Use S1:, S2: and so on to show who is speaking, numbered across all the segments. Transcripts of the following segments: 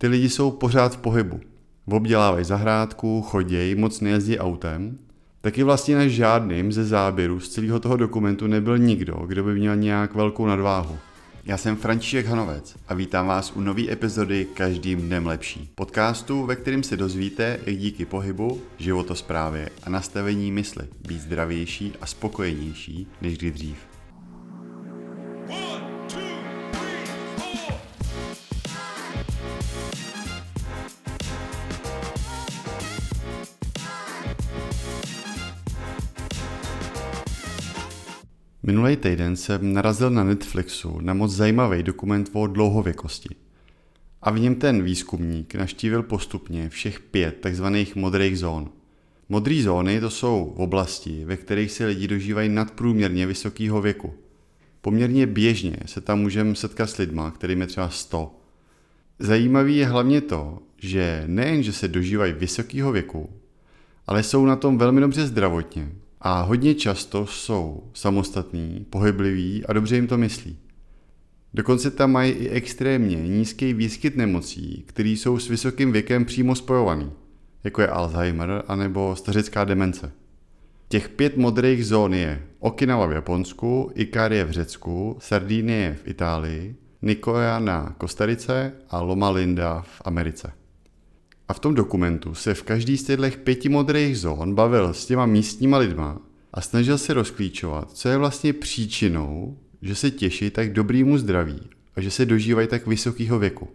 S1: Ty lidi jsou pořád v pohybu. Obdělávají zahrádku, chodějí, moc nejezdí autem. Taky vlastně na žádným ze záběrů z celého toho dokumentu nebyl nikdo, kdo by měl nějak velkou nadváhu. Já jsem František Hanovec a vítám vás u nové epizody Každým dnem lepší. Podcastu, ve kterém se dozvíte, jak díky pohybu, životosprávě a nastavení mysli být zdravější a spokojenější než kdy dřív. Minulý týden jsem narazil na Netflixu na moc zajímavý dokument o dlouhověkosti. A v něm ten výzkumník naštívil postupně všech pět takzvaných modrých zón. Modré zóny to jsou oblasti, ve kterých se lidi dožívají nadprůměrně vysokého věku. Poměrně běžně se tam můžeme setkat s lidma, kterým je třeba 100. Zajímavý je hlavně to, že nejen, že se dožívají vysokého věku, ale jsou na tom velmi dobře zdravotně a hodně často jsou samostatní, pohybliví a dobře jim to myslí. Dokonce tam mají i extrémně nízký výskyt nemocí, které jsou s vysokým věkem přímo spojovaný, jako je Alzheimer anebo stařická demence. Těch pět modrých zón je Okinawa v Japonsku, Ikarie v Řecku, Sardinie v Itálii, Nicoya na Kostarice a Loma Linda v Americe. A v tom dokumentu se v každý z těchto pěti modrých zón bavil s těma místníma lidma a snažil se rozklíčovat, co je vlastně příčinou, že se těší tak dobrýmu zdraví a že se dožívají tak vysokého věku.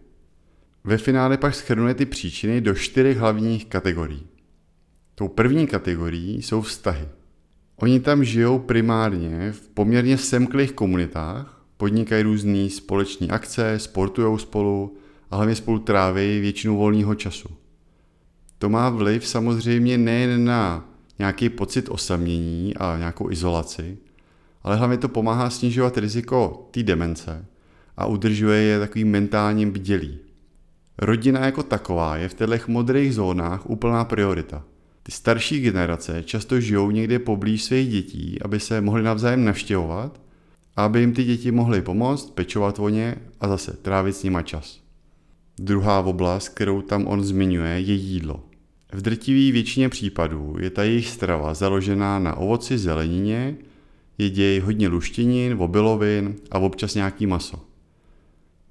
S1: Ve finále pak schrnuje ty příčiny do čtyřech hlavních kategorií. Tou první kategorií jsou vztahy. Oni tam žijou primárně v poměrně semklých komunitách, podnikají různé společní akce, sportují spolu a hlavně spolu tráví většinu volného času. To má vliv samozřejmě nejen na nějaký pocit osamění a nějakou izolaci, ale hlavně to pomáhá snižovat riziko té demence a udržuje je takovým mentálním bdělí. Rodina jako taková je v těchto modrých zónách úplná priorita. Ty starší generace často žijou někde poblíž svých dětí, aby se mohli navzájem navštěvovat aby jim ty děti mohly pomoct, pečovat o ně a zase trávit s nima čas. Druhá oblast, kterou tam on zmiňuje, je jídlo. V drtivé většině případů je ta jejich strava založená na ovoci, zelenině, jedějí hodně luštěnin, obilovin a občas nějaký maso.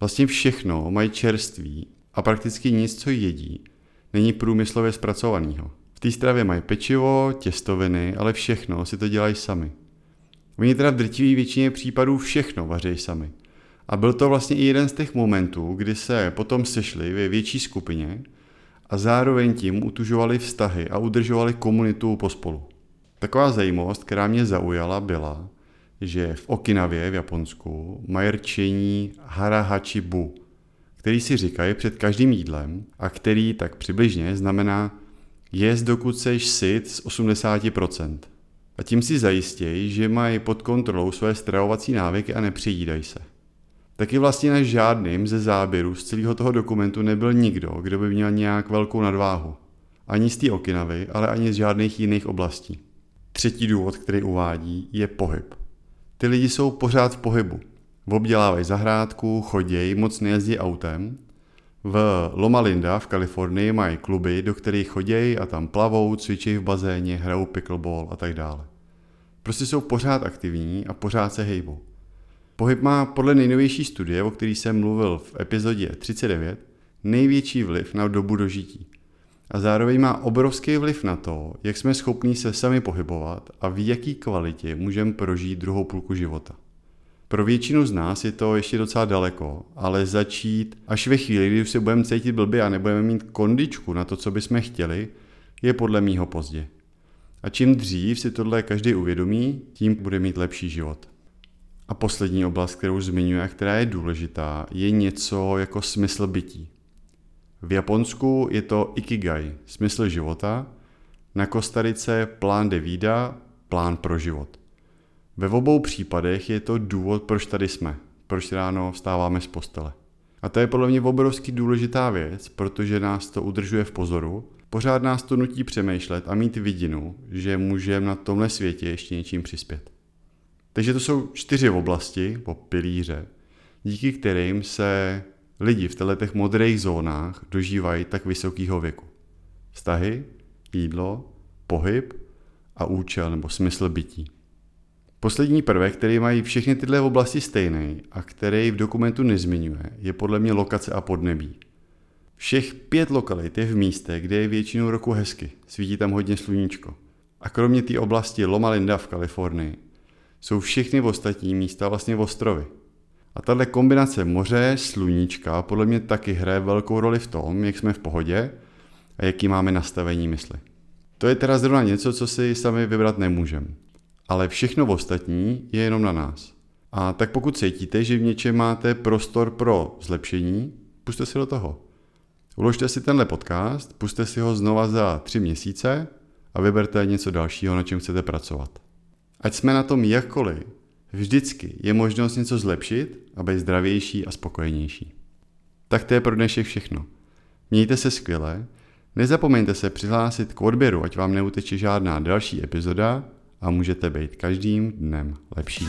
S1: Vlastně všechno mají čerství a prakticky nic, co jedí, není průmyslově zpracovaného. V té stravě mají pečivo, těstoviny, ale všechno si to dělají sami. Oni teda v drtivé většině případů všechno vaří sami. A byl to vlastně i jeden z těch momentů, kdy se potom sešli ve větší skupině a zároveň tím utužovali vztahy a udržovali komunitu pospolu. Taková zajímavost, která mě zaujala, byla, že v Okinavě v Japonsku mají rčení harahachibu, který si říkají před každým jídlem a který tak přibližně znamená jest dokud seš syt z 80%. A tím si zajistějí, že mají pod kontrolou své stravovací návyky a nepřijídají se. Taky vlastně na žádným ze záběrů z celého toho dokumentu nebyl nikdo, kdo by měl nějak velkou nadváhu. Ani z té Okinavy, ale ani z žádných jiných oblastí. Třetí důvod, který uvádí, je pohyb. Ty lidi jsou pořád v pohybu. Obdělávají zahrádku, chodějí, moc nejezdí autem. V Loma Linda v Kalifornii mají kluby, do kterých chodějí a tam plavou, cvičí v bazéně, hrajou pickleball a tak dále. Prostě jsou pořád aktivní a pořád se hejbou. Pohyb má podle nejnovější studie, o který jsem mluvil v epizodě 39, největší vliv na dobu dožití. A zároveň má obrovský vliv na to, jak jsme schopni se sami pohybovat a v jaký kvalitě můžeme prožít druhou půlku života. Pro většinu z nás je to ještě docela daleko, ale začít až ve chvíli, kdy už se budeme cítit blbě a nebudeme mít kondičku na to, co bychom chtěli, je podle mýho pozdě. A čím dřív si tohle každý uvědomí, tím bude mít lepší život. A poslední oblast, kterou zmiňuje a která je důležitá, je něco jako smysl bytí. V Japonsku je to ikigai, smysl života, na Kostarice plán de vida, plán pro život. Ve obou případech je to důvod, proč tady jsme, proč ráno vstáváme z postele. A to je podle mě obrovský důležitá věc, protože nás to udržuje v pozoru, pořád nás to nutí přemýšlet a mít vidinu, že můžeme na tomhle světě ještě něčím přispět. Takže to jsou čtyři oblasti, po pilíře, díky kterým se lidi v těchto modrých zónách dožívají tak vysokého věku? Vztahy, jídlo, pohyb a účel nebo smysl bytí. Poslední prvek, který mají všechny tyhle oblasti stejný a který v dokumentu nezmiňuje, je podle mě lokace a podnebí. Všech pět lokalit je v místě, kde je většinou roku hezky, svítí tam hodně sluníčko. A kromě té oblasti Loma Linda v Kalifornii jsou všechny ostatní místa vlastně ostrovy. A tahle kombinace moře, sluníčka podle mě taky hraje velkou roli v tom, jak jsme v pohodě a jaký máme nastavení mysli. To je teda zrovna něco, co si sami vybrat nemůžeme. Ale všechno ostatní je jenom na nás. A tak pokud cítíte, že v něčem máte prostor pro zlepšení, puste si do toho. Uložte si tenhle podcast, puste si ho znova za tři měsíce a vyberte něco dalšího, na čem chcete pracovat. Ať jsme na tom jakkoliv, vždycky je možnost něco zlepšit a být zdravější a spokojenější. Tak to je pro dnešek všechno. Mějte se skvěle, nezapomeňte se přihlásit k odběru, ať vám neuteče žádná další epizoda a můžete být každým dnem lepší.